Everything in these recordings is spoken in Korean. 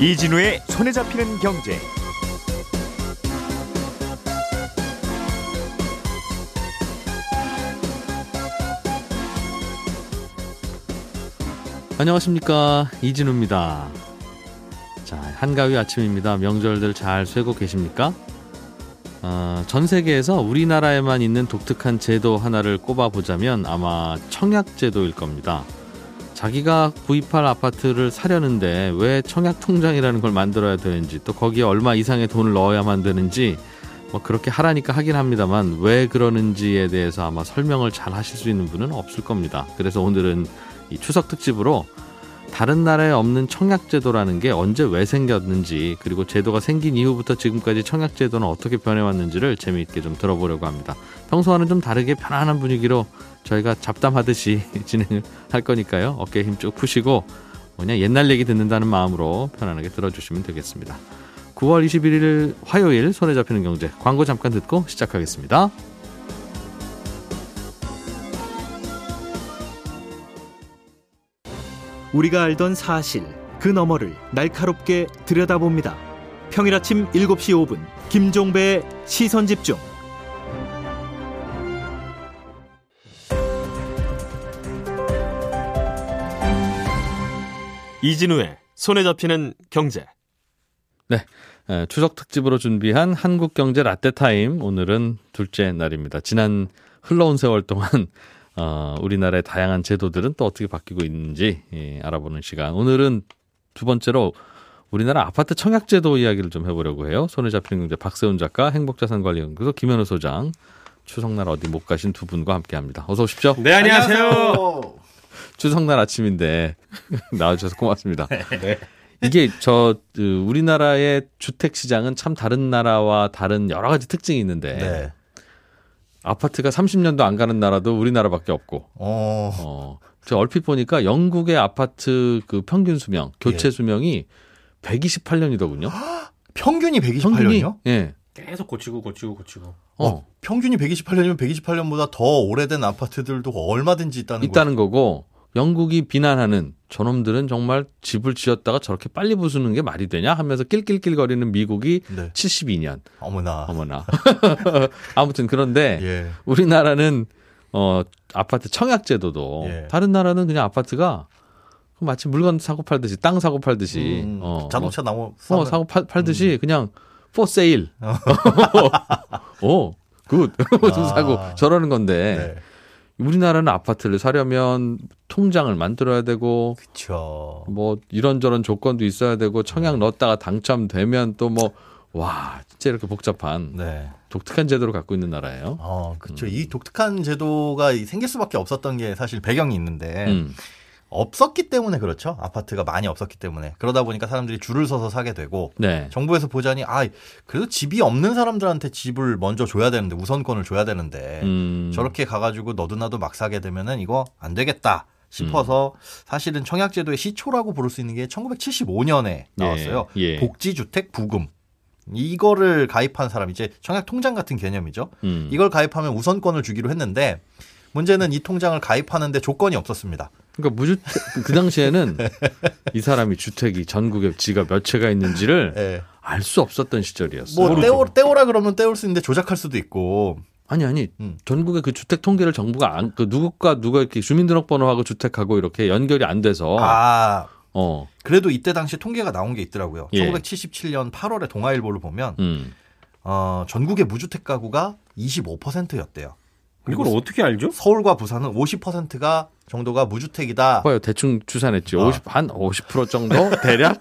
이진우의 손에 잡히는 경제. 안녕하십니까 이진우입니다. 자 한가위 아침입니다. 명절들 잘 쇠고 계십니까? 어, 전 세계에서 우리나라에만 있는 독특한 제도 하나를 꼽아보자면 아마 청약 제도일 겁니다. 자기가 구입할 아파트를 사려는데 왜 청약 통장이라는 걸 만들어야 되는지 또 거기에 얼마 이상의 돈을 넣어야만 되는지 뭐 그렇게 하라니까 하긴 합니다만 왜 그러는지에 대해서 아마 설명을 잘 하실 수 있는 분은 없을 겁니다. 그래서 오늘은 이 추석 특집으로 다른 나라에 없는 청약제도라는 게 언제 왜 생겼는지 그리고 제도가 생긴 이후부터 지금까지 청약제도는 어떻게 변해왔는지를 재미있게 좀 들어보려고 합니다. 평소와는 좀 다르게 편안한 분위기로 저희가 잡담하듯이 진행을 할 거니까요. 어깨에 힘 쭉 푸시고 그냥 옛날 얘기 듣는다는 마음으로 편안하게 들어주시면 되겠습니다. 9월 21일 화요일 손에 잡히는 경제 광고 잠깐 듣고 시작하겠습니다. 우리가 알던 사실 그 너머를 날카롭게 들여다봅니다. 평일 아침 7시 5분 김종배의 시선 집중. 이진우의 손에 잡히는 경제. 네. 에, 추석 특집으로 준비한 한국 경제 라떼 타임 오늘은 둘째 날입니다. 지난 흘러온 세월 동안 어, 우리나라의 다양한 제도들은 또 어떻게 바뀌고 있는지 예, 알아보는 시간. 오늘은 두 번째로 우리나라 아파트 청약제도 이야기를 좀 해보려고 해요. 손에 잡히는 경제 박세훈 작가, 행복자산관리연구소 김현우 소장, 추석날 어디 못 가신 두 분과 함께합니다. 어서 오십시오. 네, 안녕하세요. 추석날 아침인데 나와주셔서 고맙습니다. 이게 저 그, 우리나라의 주택 시장은 참 다른 나라와 다른 여러 가지 특징이 있는데 네. 아파트가 30년도 안 가는 나라도 우리나라밖에 없고 어, 어, 저 얼핏 보니까 영국의 아파트 그 평균 수명, 교체 예. 수명이 128년이더군요. 평균이 평균이 128년이요? 예. 계속 고치고 고치고 고치고. 어, 평균이 128년이면 128년보다 더 오래된 아파트들도 얼마든지 있다는 있다는 거고 영국이 비난하는 저놈들은 정말 집을 지었다가 저렇게 빨리 부수는 게 말이 되냐 하면서 낄낄낄거리는 미국이. 네. 72년. 어머나. 어머나. 아무튼 그런데 예. 우리나라는 어 아파트 청약 제도도 예. 다른 나라는 그냥 아파트가 그 마치 물건 사고 팔듯이 땅 사고 팔듯이 음, 어, 자동차 나무 뭐, 어, 사고 팔, 팔듯이 그냥 for sale. 오, 굿. 좀 아. 사고 저러는 건데 네. 우리나라는 아파트를 사려면 통장을 만들어야 되고 그쵸. 뭐 이런저런 조건도 있어야 되고 청약 넣었다가 당첨되면 또 뭐 와 진짜 이렇게 복잡한 네. 독특한 제도를 갖고 있는 나라예요. 어, 그쵸. 음. 이 독특한 제도가 생길 수밖에 없었던 게 사실 배경이 있는데 음. 없었기 때문에 그렇죠. 아파트가 많이 없었기 때문에 그러다 보니까 사람들이 줄을 서서 사게 되고 네. 정부에서 보자니 아 그래도 집이 없는 사람들한테 집을 먼저 줘야 되는데 우선권을 줘야 되는데 음. 저렇게 가가지고 너도 나도 막 사게 되면은 이거 안 되겠다 싶어서 음. 사실은 청약제도의 시초라고 부를 수 있는 게 1975년에 나왔어요. 예, 예. 복지주택 부금. 이거를 가입한 사람 이제 청약 통장 같은 개념이죠. 음. 이걸 가입하면 우선권을 주기로 했는데 문제는 이 통장을 가입하는데 조건이 없었습니다. 그러니까 무주택 그 당시에는 이 사람이 주택이 전국에 지가 몇 채가 있는지를 예. 알수 없었던 시절이었어요. 뭐 떼오, 떼오라 그러면 떼올 수 있는데 조작할 수도 있고 아니 아니 음. 전국의 그 주택 통계를 정부가 안, 그 누구가 누가 이렇게 주민등록번호하고 주택하고 이렇게 연결이 안 돼서 아 어, 그래도 이때 당시 통계가 나온 게 있더라고요. 예. 1977년 8월에 동아일보를 보면 음. 어, 전국의 무주택 가구가 25%였대요. 이걸 어떻게 알죠? 서울과 부산은 50%가 정도가 무주택이다. 봐요 대충 추산했지. 아. 50, 한 50% 정도 대략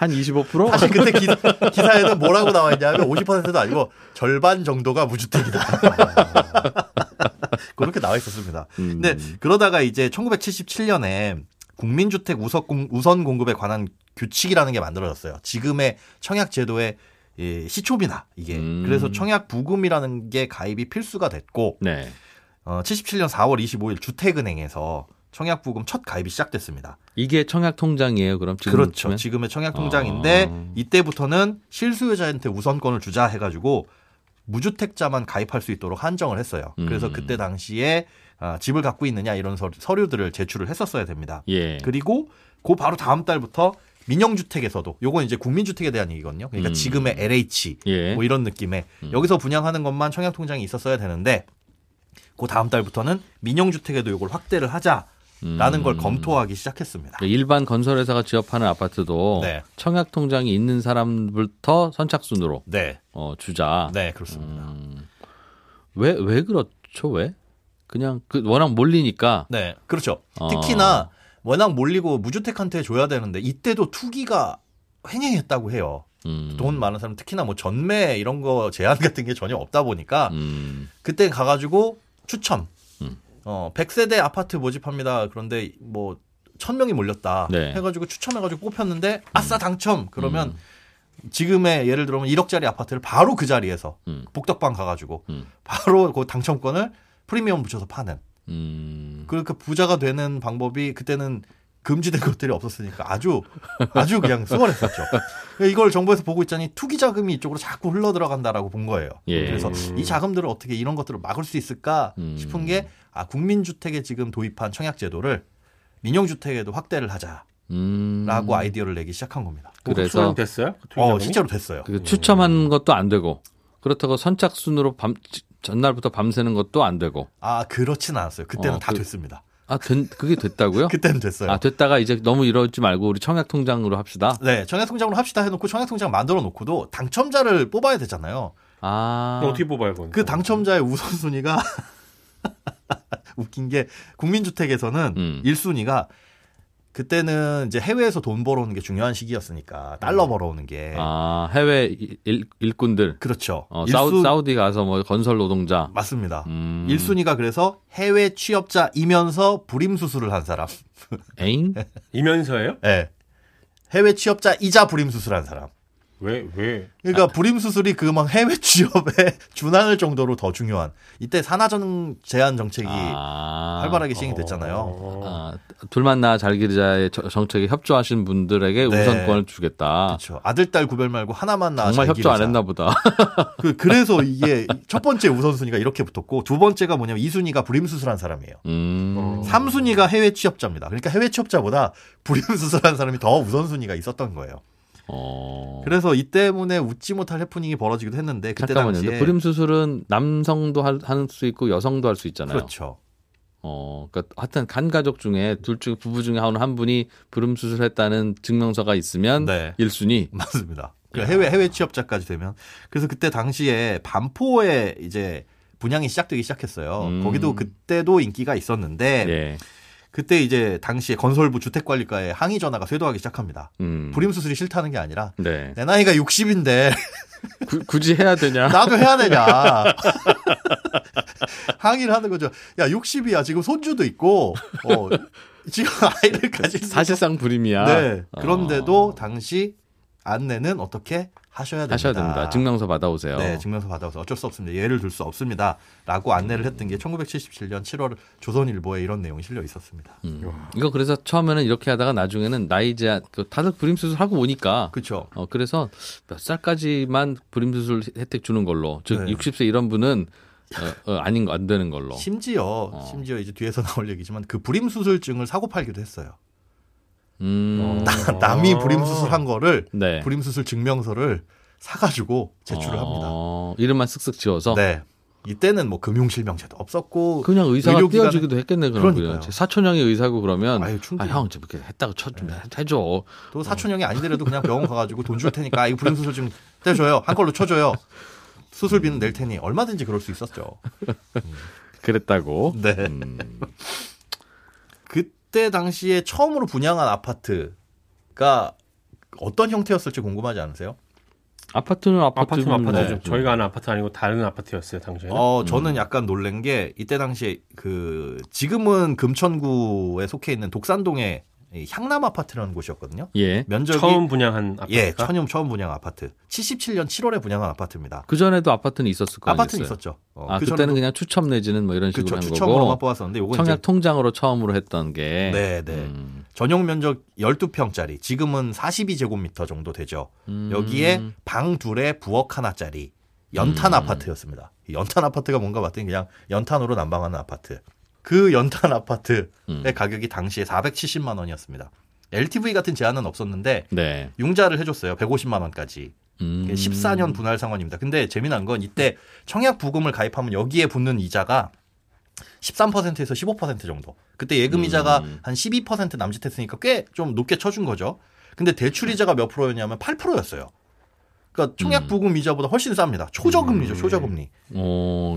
한 25%. 사실 그때 기, 기사에는 뭐라고 나와 있냐면 50%도 아니고 절반 정도가 무주택이다. 그렇게 나와 있었습니다. 음. 근데 그러다가 이제 1977년에 국민주택 우선, 공- 공급에 관한 규칙이라는 게 만들어졌어요. 지금의 청약 제도의 이 시초비나 이게 음. 그래서 청약 부금이라는 게 가입이 필수가 됐고 네. 어, 77년 4월 25일 주택은행에서 청약 부금 첫 가입이 시작됐습니다. 이게 청약 통장이에요. 그럼 지금 그렇죠. 치면? 지금의 청약 통장인데 아. 이때부터는 실수요자한테 우선권을 주자 해가지고 무주택자만 가입할 수 있도록 한정을 했어요. 그래서 음. 그때 당시에 아, 집을 갖고 있느냐 이런 서, 서류들을 제출을 했었어야 됩니다. 예. 그리고 그 바로 다음 달부터 민영주택에서도 요건 이제 국민주택에 대한 얘기거든요. 그러니까 음. 지금의 LH 예. 뭐 이런 느낌의 여기서 분양하는 것만 청약통장이 있었어야 되는데 그 다음 달부터는 민영주택에도 이걸 확대를 하자 라는 걸 검토하기 시작했습니다. 그러니까 일반 건설회사가 지업하는 아파트도 네. 청약 통장이 있는 사람부터 선착순으로 네, 어, 주자. 네 그렇습니다. 음. 왜, 왜 그렇죠? 왜? 그냥 그 워낙 몰리니까. 네, 그렇죠. 어. 특히나 워낙 몰리고 무주택한테 줘야 되는데 이때도 투기가 횡행했다고 해요. 음. 돈 많은 사람 특히나 뭐 전매 이런 거 제한 같은 게 전혀 없다 보니까 음. 그때 가가지고 추첨. 음. 어, 100세대 아파트 모집합니다. 그런데 뭐, 1000명이 몰렸다. 네. 해 가지고 추첨해 가지고 뽑혔는데, 아싸, 당첨! 그러면 지금의 예를 들면 1억짜리 아파트를 바로 그 자리에서 음. 복덕방 가 가지고 음. 바로 그 당첨권을 프리미엄 붙여서 파는. 음. 그러니까 부자가 되는 방법이 그때는 금지된 것들이 없었으니까 아주 아주 그냥 수월했었죠. 이걸 정부에서 보고 있자니 투기 자금이 이쪽으로 자꾸 흘러 들어간다라고 본 거예요. 예. 그래서 이 자금들을 어떻게 이런 것들을 막을 수 있을까 음. 싶은 게 아, 국민주택에 지금 도입한 청약제도를 민영주택에도 확대를 하자라고 음. 아이디어를 내기 시작한 겁니다. 그래서 됐어요? 그 어? 실제로 됐어요. 그 추첨한 것도 안 되고 그렇다고 선착순으로 밤 전날부터 밤새는 것도 안 되고 아, 그렇진 않았어요. 그때는 어, 다 그- 됐습니다. 아 된, 그게 됐다고요? 그때는 됐어요. 아 됐다가 이제 너무 이러지 말고 우리 청약 통장으로 합시다. 네, 청약통장으로 합시다 해놓고 청약통장 만들어 놓고도 당첨자를 뽑아야 되잖아요. 아 어떻게 뽑아요, 그건? 그 당첨자의 우선순위가 웃긴 게 국민주택에서는 음. 일 1순위가 그때는 이제 해외에서 돈 벌어오는 게 중요한 시기였으니까 달러 벌어오는 게 아, 해외 일, 일꾼들 그렇죠. 어, 일수- 사우, 사우디 가서 뭐 건설 노동자 맞습니다. 음. 일 1순위가 그래서 해외 취업자이면서 불임 수술을 한 사람. 에잉? 이면서예요? 예. 해외 취업자이자 불임 수술한 사람. 왜, 왜? 그러니까 불임 수술이 그 막 해외 취업에 준할 정도로 더 중요한 이때 산하전 제한 정책이 아, 활발하게 시행이 됐잖아요. 어. 아, 둘만 나 잘 기르자의 저- 정책에 협조하신 분들에게 네. 우선권을 주겠다. 그렇죠. 아들 딸 구별 말고 하나만 낳아 정말 잘 협조 안 기르자. 했나 보다. 그 그래서 이게 첫 번째 우선순위가 이렇게 붙었고 두 번째가 뭐냐면 이순위가 불임 수술한 사람이에요. 음. 삼순위가 해외 취업자입니다. 그러니까 해외 취업자보다 불임 수술한 사람이 더 우선순위가 있었던 거예요. 어. 그래서 이 때문에 웃지 못할 해프닝이 벌어지기도 했는데 그때 잠깐만요. 당시에 불임 수술은 남성도 할 수 있고 여성도 할 수 있잖아요. 그렇죠. 어, 그러니까 하여튼 간 가족 중에 둘중 부부 중에 한, 한 분이 불임 수술했다는 증명서가 있으면 네. 일 1순위. 맞습니다. 그 해외 해외 취업자까지 되면 그래서 그때 당시에 반포에 이제 분양이 시작되기 시작했어요. 음. 거기도 그때도 인기가 있었는데 예. 그때 이제 당시에 건설부 주택관리과에 항의 전화가 쇄도하기 시작합니다. 음. 불임 수술이 싫다는 게 아니라 네. 내 나이가 60인데 구, 굳이 해야 되냐? 나도 해야 되냐. 항의를 하는 거죠. 야, 60이야. 지금 손주도 있고, 어, 지금 수 사실상 불임이야. 네. 어. 그런데도 당시 안내는 어떻게 하셔야 됩니다. 하셔야 됩니다. 증명서 받아오세요. 네, 증명서 받아서 어쩔 수 없습니다. 예를 들 수 없습니다. 라고 안내를 했던 게 1977년 7월 조선일보에 이런 내용이 실려 있었습니다. 음. 이거 그래서 처음에는 이렇게 하다가 나중에는 나이 제한, 그 다들 불임 수술 하고 오니까. 그렇죠. 어, 그래서 몇 살까지만 불임 수술 혜택 주는 걸로. 즉, 네. 60세 이런 분은 어, 어, 아닌 거 안 되는 걸로. 심지어 어. 심지어 이제 뒤에서 나올 얘기지만 그 불임 수술증을 사고 팔기도 했어요. 음. 남이 불임 수술한 거를 네. 불임 수술 증명서를 사가지고 제출을 합니다. 어, 이름만 쓱쓱 지워서. 네. 이때는 뭐 금융실명제도 없었고 그냥 의사가 의료기관에- 띄워주기도 했겠네 그럼 그러니까요. 그냥 사촌 형이 의사고 그러면 아유, 아 충분히. 형좀 이렇게 했다가 쳐좀 해줘 또 사촌형이 아니더라도 그냥 병원 가가지고 돈 줄 테니까 아, 이거 불임 수술 좀 떼줘요 한 걸로 쳐줘요 수술비는 낼 테니 얼마든지 그럴 수 있었죠. 그랬다고 네. 음, 그때 당시에 처음으로 분양한 아파트 가 어떤 형태였을지 궁금하지 않으세요? 아파트는 아파트는 아파트는 아파트죠. 네. 저희가 아는 아파트 아니고 다른 아파트였어요, 당시에는. 어, 저는 약간 놀란 게 이때 당시에 그 지금은 금천구에 속해 있는 독산동에 이 향남 아파트라는 곳이었거든요. 예. 면적이 처음 분양한 아파트가. 예, 천연 처음 분양 아파트. 77년 7월에 분양한 아파트입니다. 그 전에도 아파트는 있었을 거아요 아파트는 있었죠. 어, 아 그 그때는 전에도- 그냥 추첨 내지는 뭐 이런 식으로 그쵸 한 추첨으로만 거고 뽑았었는데 요건 청약 이제 통장으로 처음으로 했던 게 네, 네. 음. 전용 면적 12평짜리 지금은 42제곱미터 정도 되죠. 음. 여기에 방 둘에 부엌 하나짜리 연탄 음. 아파트였습니다. 이 연탄 아파트가 뭔가 봤더니 그냥 연탄으로 난방하는 아파트. 그 연탄 아파트의 음. 가격이 당시에 470만 원이었습니다. LTV 같은 제한은 없었는데 네. 융자를 해줬어요. 150만 원까지. 음. 14년 분할 상환입니다. 근데 재미난 건 이때 청약 부금을 가입하면 여기에 붙는 이자가 13%에서 15% 정도. 그때 예금 이자가 음. 한12% 남짓했으니까 꽤 좀 높게 쳐준 거죠. 근데 대출 이자가 몇 프로였냐면 8%였어요. 그러니까 청약 음. 부금 이자보다 훨씬 쌉니다. 초저금리죠, 초저금리. 어,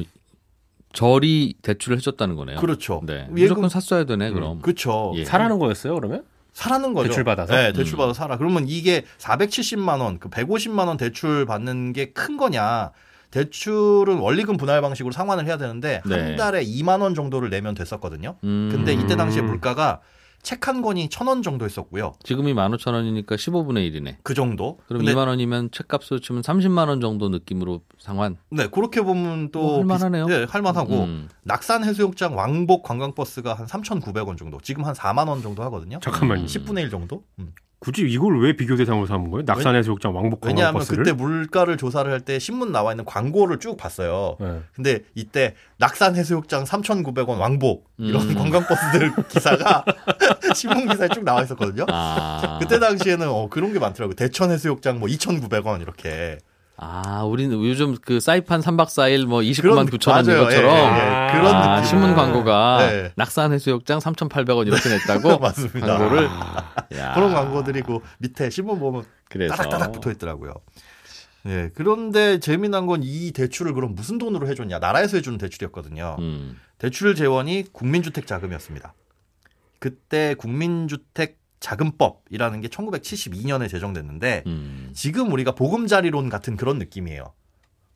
절이 대출을 해줬다는 거네요. 그렇죠. 네. 예금- 무조건 샀어야 되네, 그럼. 그렇죠. 예. 사라는 거였어요, 그러면? 사라는 거죠. 대출 받아서? 네, 대출 음. 받아서 사라. 그러면 이게 470만 원, 그 150만 원 대출 받는 게 큰 거냐? 대출은 원리금 분할 방식으로 상환을 해야 되는데 네. 한 달에 2만 원 정도를 내면 됐었거든요. 음. 근데 이때 당시에 음. 물가가 책 한 권이 천 원 정도 했었고요. 지금이 15,000원이니까 15분의 1이네. 그 정도. 그럼 근데 2만 원이면 책값으로 치면 30만 원 정도 느낌으로 상환. 네, 그렇게 보면 또 뭐 할만하네요. 비슷- 네, 할만하고 음. 낙산 해수욕장 왕복 관광버스가 한 3,900원 정도. 지금 한 4만 원 정도 하거든요. 잠깐만요. 10분의 1 정도? 음. 굳이 이걸 왜 비교 대상으로 삼은 거예요? 낙산해 수욕장 왕복 왜냐하면 관광버스를? 그때 물가를 조사를 할 때 신문 나와 있는 광고를 쭉 봤어요. 네. 근데 이때 낙산 해수욕장 3,900원 왕복 이런 음. 관광버스들 기사가 신문 기사에 쭉 나와 있었거든요. 아. 그때 당시에는 어, 그런 게 많더라고요. 대천 해수욕장 뭐 2,900원 이렇게. 아, 우리는 요즘 그 사이판 3박 4일 뭐 29만 그런- 9천 원 맞아요. 이것처럼 예, 예, 예. 그런 아. 신문 광고가 네. 낙산 해수욕장 3,800원 이렇게 냈다고 맞습니다. 광고를 아, 야, 그런 광고들이 그 밑에 신문 보면 그래서 따닥따닥 붙어 있더라고요. 예. 그런데 재미난 건 이 대출을 그럼 무슨 돈으로 해 줬냐? 나라에서 해 주는 대출이었거든요. 음. 대출 재원이 국민주택 자금이었습니다. 그때 국민주택 자금법이라는 게 1972년에 제정됐는데 음. 지금 우리가 보금자리론 같은 그런 느낌이에요.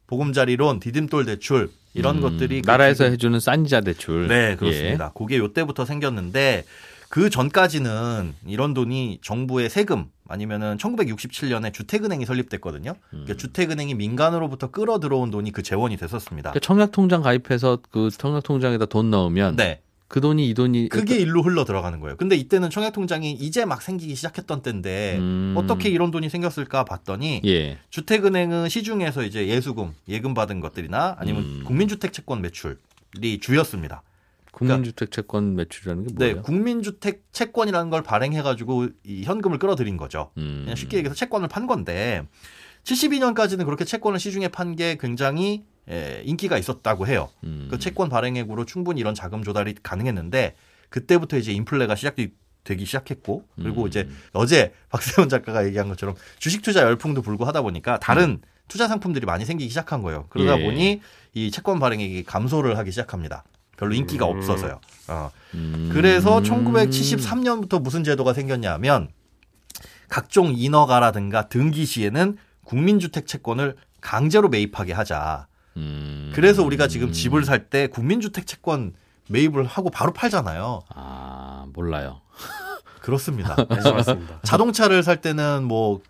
보금자리론, 디딤돌 대출 이런 음, 것들이 그 나라에서 해주는 싼이자 대출. 네, 그렇습니다. 그게 요때부터 생겼는데 그 전까지는 이런 돈이 정부의 세금 아니면은 1967년에 주택은행이 설립됐거든요. 그러니까 주택은행이 민간으로부터 끌어 들어온 돈이 그 재원이 됐었습니다. 음. 그러니까 청약통장 가입해서 그 청약통장에다 돈 넣으면 네. 그 돈이 이 돈이 그게 일로 흘러 들어가는 거예요. 근데 이때는 청약통장이 이제 막 생기기 시작했던 때인데 음. 어떻게 이런 돈이 생겼을까 봤더니 예. 주택은행은 시중에서 이제 예수금, 예금 받은 것들이나 아니면 음. 국민주택 채권 매출이 주였습니다. 국민주택 채권 매출이라는 게 네, 뭐예요? 국민주택 채권이라는 걸 발행해가지고 이 현금을 끌어들인 거죠. 음. 그냥 쉽게 얘기해서 채권을 판 건데 72년까지는 그렇게 채권을 시중에 판 게 굉장히 에, 인기가 있었다고 해요. 음. 그 채권 발행액으로 충분히 이런 자금 조달이 가능했는데 그때부터 이제 인플레가 시작되기 시작했고 그리고 음. 이제 어제 박세훈 작가가 얘기한 것처럼 주식 투자 열풍도 불고 하다 보니까 다른 투자 상품들이 많이 생기기 시작한 거예요. 그러다 예. 보니 이 채권 발행액이 감소를 하기 시작합니다. 별로 인기가 음. 없어서요. 어. 음. 그래서 1973년부터 무슨 제도가 생겼냐면 각종 인허가라든가 등기 시에는 국민주택 채권을 강제로 매입하게 하자. 음. 그래서 우리가 지금 집을 살 때 국민주택 채권 매입을 하고 바로 팔잖아요. 아 몰라요. 그렇습니다. 네, 맞습니다. 자동차를 살 때는 뭐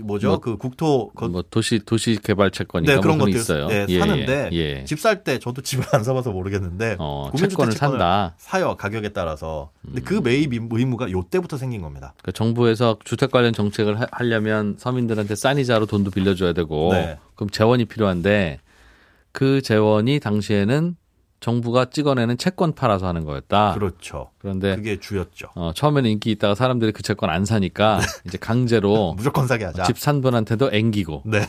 뭐죠? 뭐, 그 국토 거- 뭐 도시 도시 개발 채권이니까 네, 그런 뭐 것들 있어요. 네, 예, 사는데 예. 집살 때 저도 집을 안 사봐서 모르겠는데 어, 국민주택 채권을 채권을 산다. 사요 가격에 따라서. 근데 음. 그 매입 의무가 요 때부터 생긴 겁니다. 그러니까 정부에서 주택 관련 정책을 하- 하려면 서민들한테 싼 이자로 돈도 빌려줘야 되고 네. 그럼 재원이 필요한데 그 재원이 당시에는 정부가 찍어내는 채권 팔아서 하는 거였다. 그렇죠. 그런데 그게 주였죠. 어, 처음에는 인기 있다가 사람들이 그 채권 안 사니까 이제 강제로 무조건 사게 하자. 집 산 분한테도 앵기고 네,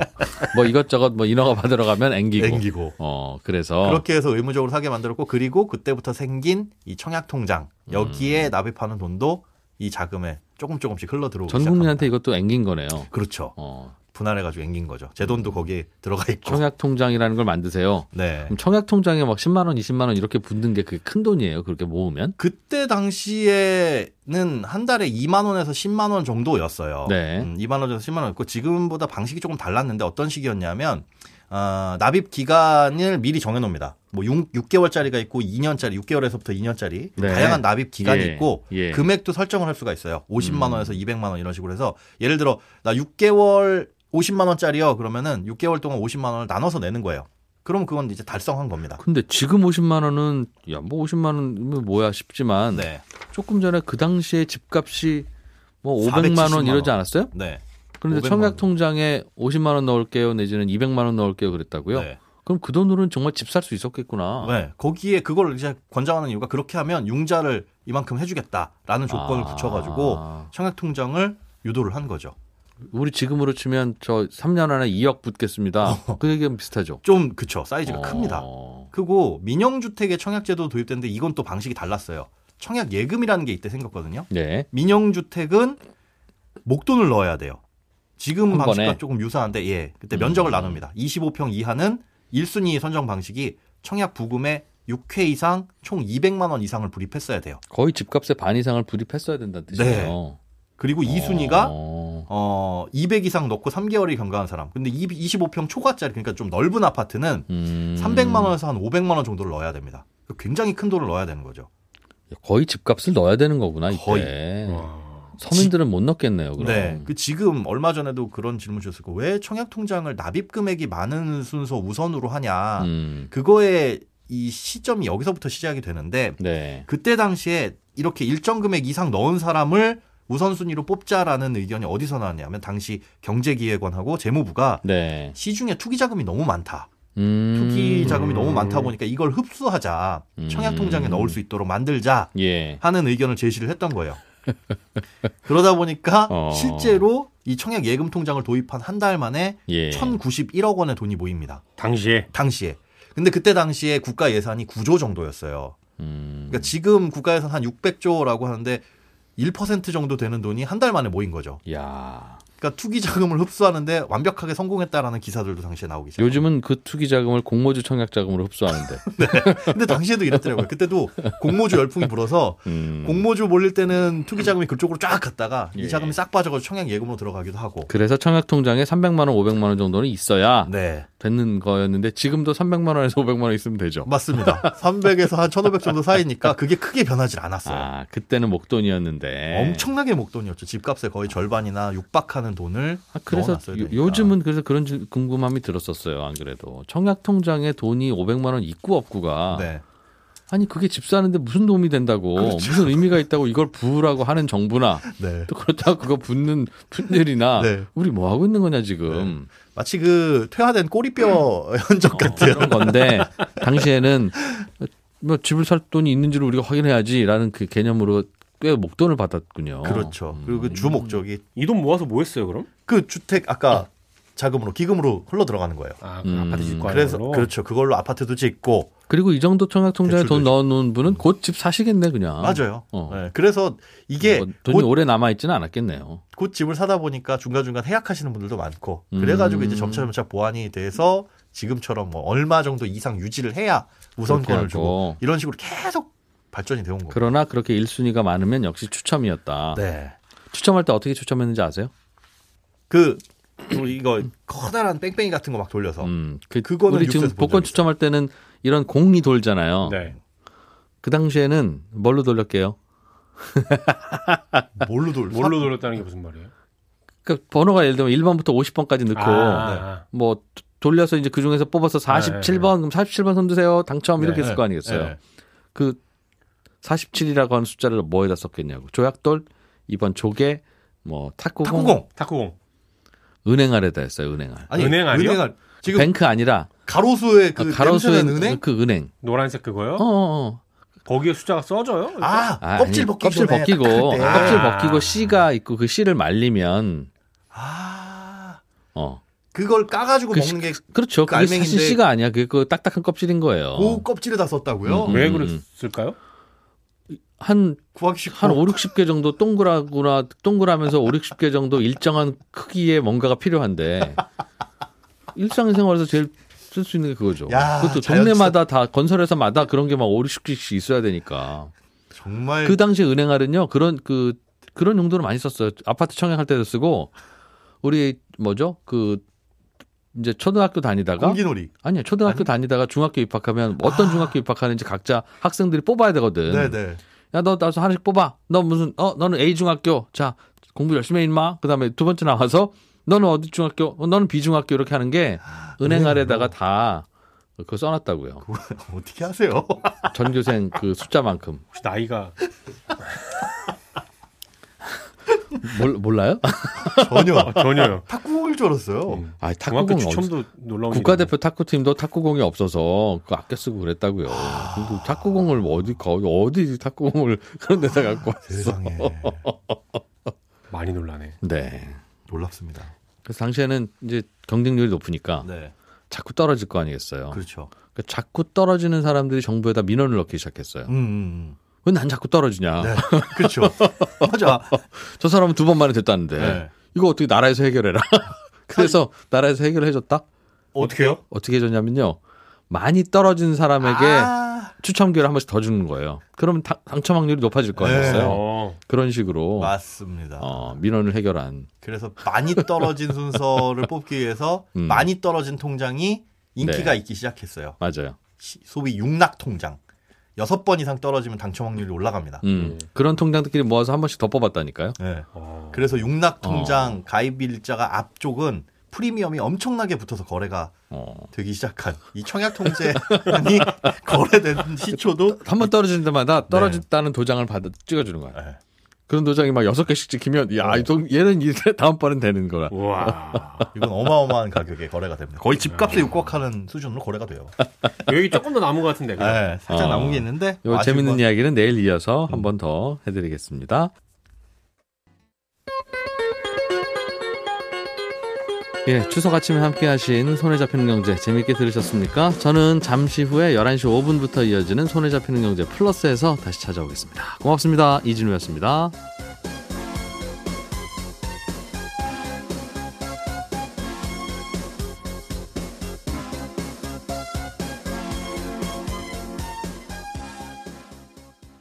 뭐 이것저것 뭐 인허가 받으러 가면 앵기고 앵기고. 어 그래서 그렇게 해서 의무적으로 사게 만들었고 그리고 그때부터 생긴 이 청약 통장 음. 여기에 납입하는 돈도 이 자금에 조금 조금씩 흘러 들어오기 전 국민한테 이것도 앵긴 거네요. 그렇죠. 어, 분할해가지고 앵긴 거죠. 제 돈도 거기에 들어가 있고. 청약 통장이라는 걸 만드세요. 네. 그럼 청약 통장에 막 10만 원, 20만 원 이렇게 붙는 게 그게 큰 돈이에요. 그렇게 모으면. 그때 당시에는 한 달에 2만 원에서 10만 원 정도였어요. 네. 음, 2만 원에서 10만 원이었고 지금보다 방식이 조금 달랐는데 어떤 식이었냐면 어, 납입 기간을 미리 정해놓습니다. 뭐 6, 6개월짜리가 있고 2년짜리, 6개월에서부터 2년짜리 네. 다양한 납입 기간이 예, 있고 예. 금액도 설정을 할 수가 있어요. 50만 음. 원에서 200만 원 이런 식으로 해서 예를 들어 나 6개월 50만 원짜리요. 그러면은 6개월 동안 50만 원을 나눠서 내는 거예요. 그럼 그건 이제 달성한 겁니다. 근데 지금 50만 원은 야 뭐 50만 원이면 뭐야 싶지만 네. 조금 전에 그 당시에 집값이 뭐 470만 500만 원 이러지 원. 않았어요? 네. 그런데 500만 청약 원. 통장에 50만 원 넣을게요 내지는 200만 원 넣을게요 그랬다고요? 네. 그럼 그 돈으로는 정말 집 살 수 있었겠구나. 네, 거기에 그걸 이제 권장하는 이유가 그렇게 하면 융자를 이만큼 해주겠다라는 조건을 아. 붙여가지고 청약 통장을 유도를 한 거죠. 우리 지금으로 치면 저 3년 안에 2억 붙겠습니다. 그 얘기는 비슷하죠. 좀 그쵸 사이즈가 어. 큽니다. 크고 민영주택에 청약제도 도입됐는데 이건 또 방식이 달랐어요. 청약 예금이라는 게 이때 생겼거든요. 네. 민영주택은 목돈을 넣어야 돼요. 지금 한 방식과 번에? 조금 유사한데 예 그때 음. 면적을 나눕니다. 25평 이하는 1순위 선정 방식이 청약 부금의 6회 이상 총 200만 원 이상을 불입했어야 돼요. 거의 집값의 반 이상을 불입했어야 된다는 뜻이에요. 그리고 2순위가 어. 어, 200 이상 넣고 3개월이 경과한 사람. 근데 25평 초과짜리 그러니까 좀 넓은 아파트는 음. 300만 원에서 한 500만 원 정도를 넣어야 됩니다. 굉장히 큰 돈을 넣어야 되는 거죠. 거의 집값을 넣어야 되는 거구나 이때. 거의. 와. 서민들은 못 넣겠네요. 그럼. 네. 그 지금 얼마 전에도 그런 질문 주셨을 거예요. 왜 청약 통장을 납입 금액이 많은 순서 우선으로 하냐. 음. 그거의 이 시점이 여기서부터 시작이 되는데 네. 그때 당시에 이렇게 일정 금액 이상 넣은 사람을 우선순위로 뽑자라는 의견이 어디서 나왔냐면 당시 경제기획원하고 재무부가 네. 시중에 투기 자금이 너무 많다. 음. 투기 자금이 너무 많다 보니까 이걸 흡수하자. 음. 청약 통장에 넣을 수 있도록 만들자 예. 하는 의견을 제시를 했던 거예요. 그러다 보니까 어. 실제로 이 청약 예금 통장을 도입한 한 달 만에 예. 1,091억 원의 돈이 모입니다. 당시에 당시에. 근데 그때 당시에 국가 예산이 9조 정도였어요. 음. 그러니까 지금 국가 예산 한 600조라고 하는데 1% 정도 되는 돈이 한 달 만에 모인 거죠. 야. 그러니까 투기 자금을 흡수하는데 완벽하게 성공했다라는 기사들도 당시에 나오기 시작. 요즘은 그 투기 자금을 공모주 청약 자금으로 흡수하는데. 근데 당시에도 이랬더라고요. 그때도 공모주 열풍이 불어서 음. 공모주 몰릴 때는 투기 자금이 그쪽으로 쫙 갔다가 예. 이 자금이 싹 빠져서 청약 예금으로 들어가기도 하고. 그래서 청약 통장에 300만 원, 500만 원 정도는 있어야 네, 되는 거였는데 지금도 300만 원에서 500만 원 있으면 되죠. 맞습니다. 300에서 한 1,500 정도 사이니까 그게 크게 변하지 않았어요. 아, 그때는 목돈이었는데. 엄청나게 목돈이었죠. 집값의 거의 절반이나 육박하는 돈을 아, 그래서 넣어놨어야 요, 되니까. 요즘은 그래서 그런 질- 궁금함이 들었었어요. 안 그래도 청약 통장에 돈이 500만 원 있고 없고가 네. 아니 그게 집 사는데 무슨 도움이 된다고 무슨 의미가 있다고 이걸 부으라고 하는 정부나 네. 또 그렇다고 그거 붓는 분들이나 네. 우리 뭐 하고 있는 거냐 지금 마치 그 퇴화된 꼬리뼈 현적 어, 같아요. 그런 건데 당시에는 뭐 집을 살 돈이 있는지를 우리가 확인해야지라는 그 개념으로 꽤 목돈을 받았군요. 그렇죠. 음. 그리고 그 주 목적이 이 돈 모아서 뭐 했어요 그럼? 그 주택 아까 자금으로 기금으로 흘러 들어가는 거예요. 아, 그 음. 아파트 짓고 하는 그래서 걸로? 그렇죠. 그걸로 아파트도 짓고 그리고 이 정도 청약 통장에 대출도 돈 넣어 놓은 분은 곧 집 사시겠네 그냥. 맞아요. 어. 네, 그래서 이게 뭐 돈이 곧, 오래 남아 있지는 않았겠네요. 곧 집을 사다 보니까 중간 중간 해약하시는 분들도 많고 음. 그래가지고 이제 점차 점차 보완이 돼서 지금처럼 뭐 얼마 정도 이상 유지를 해야 우선권을 주고. 이런 식으로 계속 발전이 되온 거고. 그러나 그렇게 1순위가 많으면 역시 추첨이었다. 네. 추첨할 때 어떻게 추첨했는지 아세요? 그 이거 커다란 뺑뺑이 같은 거 막 돌려서 음, 그, 그거는 우리 지금 복권 적 추첨할 때는 이런 공이 돌잖아요. 네. 그 당시에는 뭘로 돌렸게요? 뭘로 돌? 뭘로 돌렸다는 게 무슨 말이에요? 그 번호가 예를 들면 1번부터 50번까지 넣고 아, 뭐 도- 돌려서 이제 그 중에서 뽑아서 47번 그럼 47번 손 드세요. 당첨 이렇게 네, 했을 거 아니겠어요. 네. 그 47이라고 하는 숫자를 뭐에다 썼겠냐고. 조약돌, 2번 조개, 뭐 탁구공, 탁구공. 탁구공. 은행 알에다 했어요. 은행 알. 아니 은행 알이요? 은행 알. 지금 뱅크 아니라 가로수의 그 가로수의 은행? 그 은행. 노란색 그거요? 어, 어, 어. 거기에 숫자가 써져요? 아, 아, 껍질 아니, 벗기 껍질 전에 벗기고. 껍질 아. 벗기고 씨가 있고 그 씨를 말리면 아, 어. 그걸 까가지고 그 먹는 게 그렇죠. 그 그게 사실 알맹이인데 씨가 아니야. 그게 그 딱딱한 껍질인 거예요. 그 껍질에다 썼다고요? 음, 왜 음. 그랬을까요? 한 구하기 쉽고. 한 5, 60개 정도 동그라구나 동그라면서 5, 60개 정도 일정한 크기의 뭔가가 필요한데 일상생활에서 제일 쓸 수 있는 게 그거죠. 야, 그것도 자연스럽- 동네마다 다 건설회사마다 그런 게 막 5, 60개씩 있어야 되니까. 정말 그 당시 은행알은요. 그런 그 그런 용도로 많이 썼어요. 아파트 청약할 때도 쓰고 우리 뭐죠? 그 이제 초등학교 다니다가 공기놀이. 아니요. 초등학교 다니다가 중학교 입학하면 어떤 중학교 입학하는지 각자 학생들이 뽑아야 되거든. 네네. 야, 너 나서 하나씩 뽑아. 너 무슨, 어, 너는 A 중학교. 자, 공부 열심히 해, 임마. 그 다음에 두 번째 나와서, 너는 어디 중학교? 어, 너는 B 중학교. 이렇게 하는 게, 은행 아래다가 다, 그거 써놨다고요. 어떻게 하세요? 전교생 그 숫자만큼. 혹시 나이가 몰, 몰라요? 전혀 아, 전혀요. 탁구공일 줄 알았어요. 음. 아, 탁구공 없 추첨도 놀라운 국가대표 탁구팀도 탁구공이 없어서 그거 아껴 쓰고 그랬다고요. 근데 탁구공을 뭐 어디 거 어디 탁구공을 그런 데다 갖고 왔어. 세상에. 많이 놀라네. 네. 놀랍습니다. 그래서 당시에는 이제 경쟁률이 높으니까 네, 자꾸 떨어질 거 아니겠어요. 그렇죠. 그러니까 자꾸 떨어지는 사람들이 정부에다 민원을 넣기 시작했어요. 음, 음, 왜 난 자꾸 떨어지냐? 음. 네, 그렇죠. 맞아. 저 사람은 두 번 만에 됐다는데 네. 이거 어떻게 나라에서 해결해라. 그래서 나라에서 해결해줬다. 어떻게요? 어떻게 해줬냐면요. 많이 떨어진 사람에게 아, 추첨 기회를 한 번씩 더 주는 거예요. 그러면 당- 당첨 확률이 높아질 거 아니겠어요? 네. 어. 그런 식으로 맞습니다. 어, 민원을 해결한. 그래서 많이 떨어진 순서를 뽑기 위해서 음. 많이 떨어진 통장이 인기가 네. 있기 시작했어요. 맞아요. 시- 소위 육락 통장. 여섯 번 이상 떨어지면 당첨 확률이 올라갑니다. 음, 그런 통장들끼리 모아서 한 번씩 더 뽑았다니까요. 네. 어. 그래서 육락 통장 가입 일자가 앞쪽은 프리미엄이 엄청나게 붙어서 거래가 어. 되기 시작한 이 청약 통제이 거래된 시초도 한 번 떨어지는 데마다 떨어졌다는 도장을 받아 찍어주는 거야. 네. 그런 도장이 막 여섯 개씩 찍히면 야, 이 동- 얘는 이제 다음번엔 되는 거야. 우와. 이건 어마어마한 가격에 거래가 됩니다. 거의 집값에 육박하는 수준으로 거래가 돼요. 여기 조금 더 남은 것 같은데. 그죠? 네, 살짝 어. 남은 게 있는데 요 재밌는 건- 이야기는 내일 이어서 한번 더 해드리겠습니다. 예, 추석 아침에 함께 하신 손에 잡히는 경제 재밌게 들으셨습니까? 저는 잠시 후에 11시 5분부터 이어지는 손에 잡히는 경제 플러스에서 다시 찾아오겠습니다. 고맙습니다. 이진우였습니다.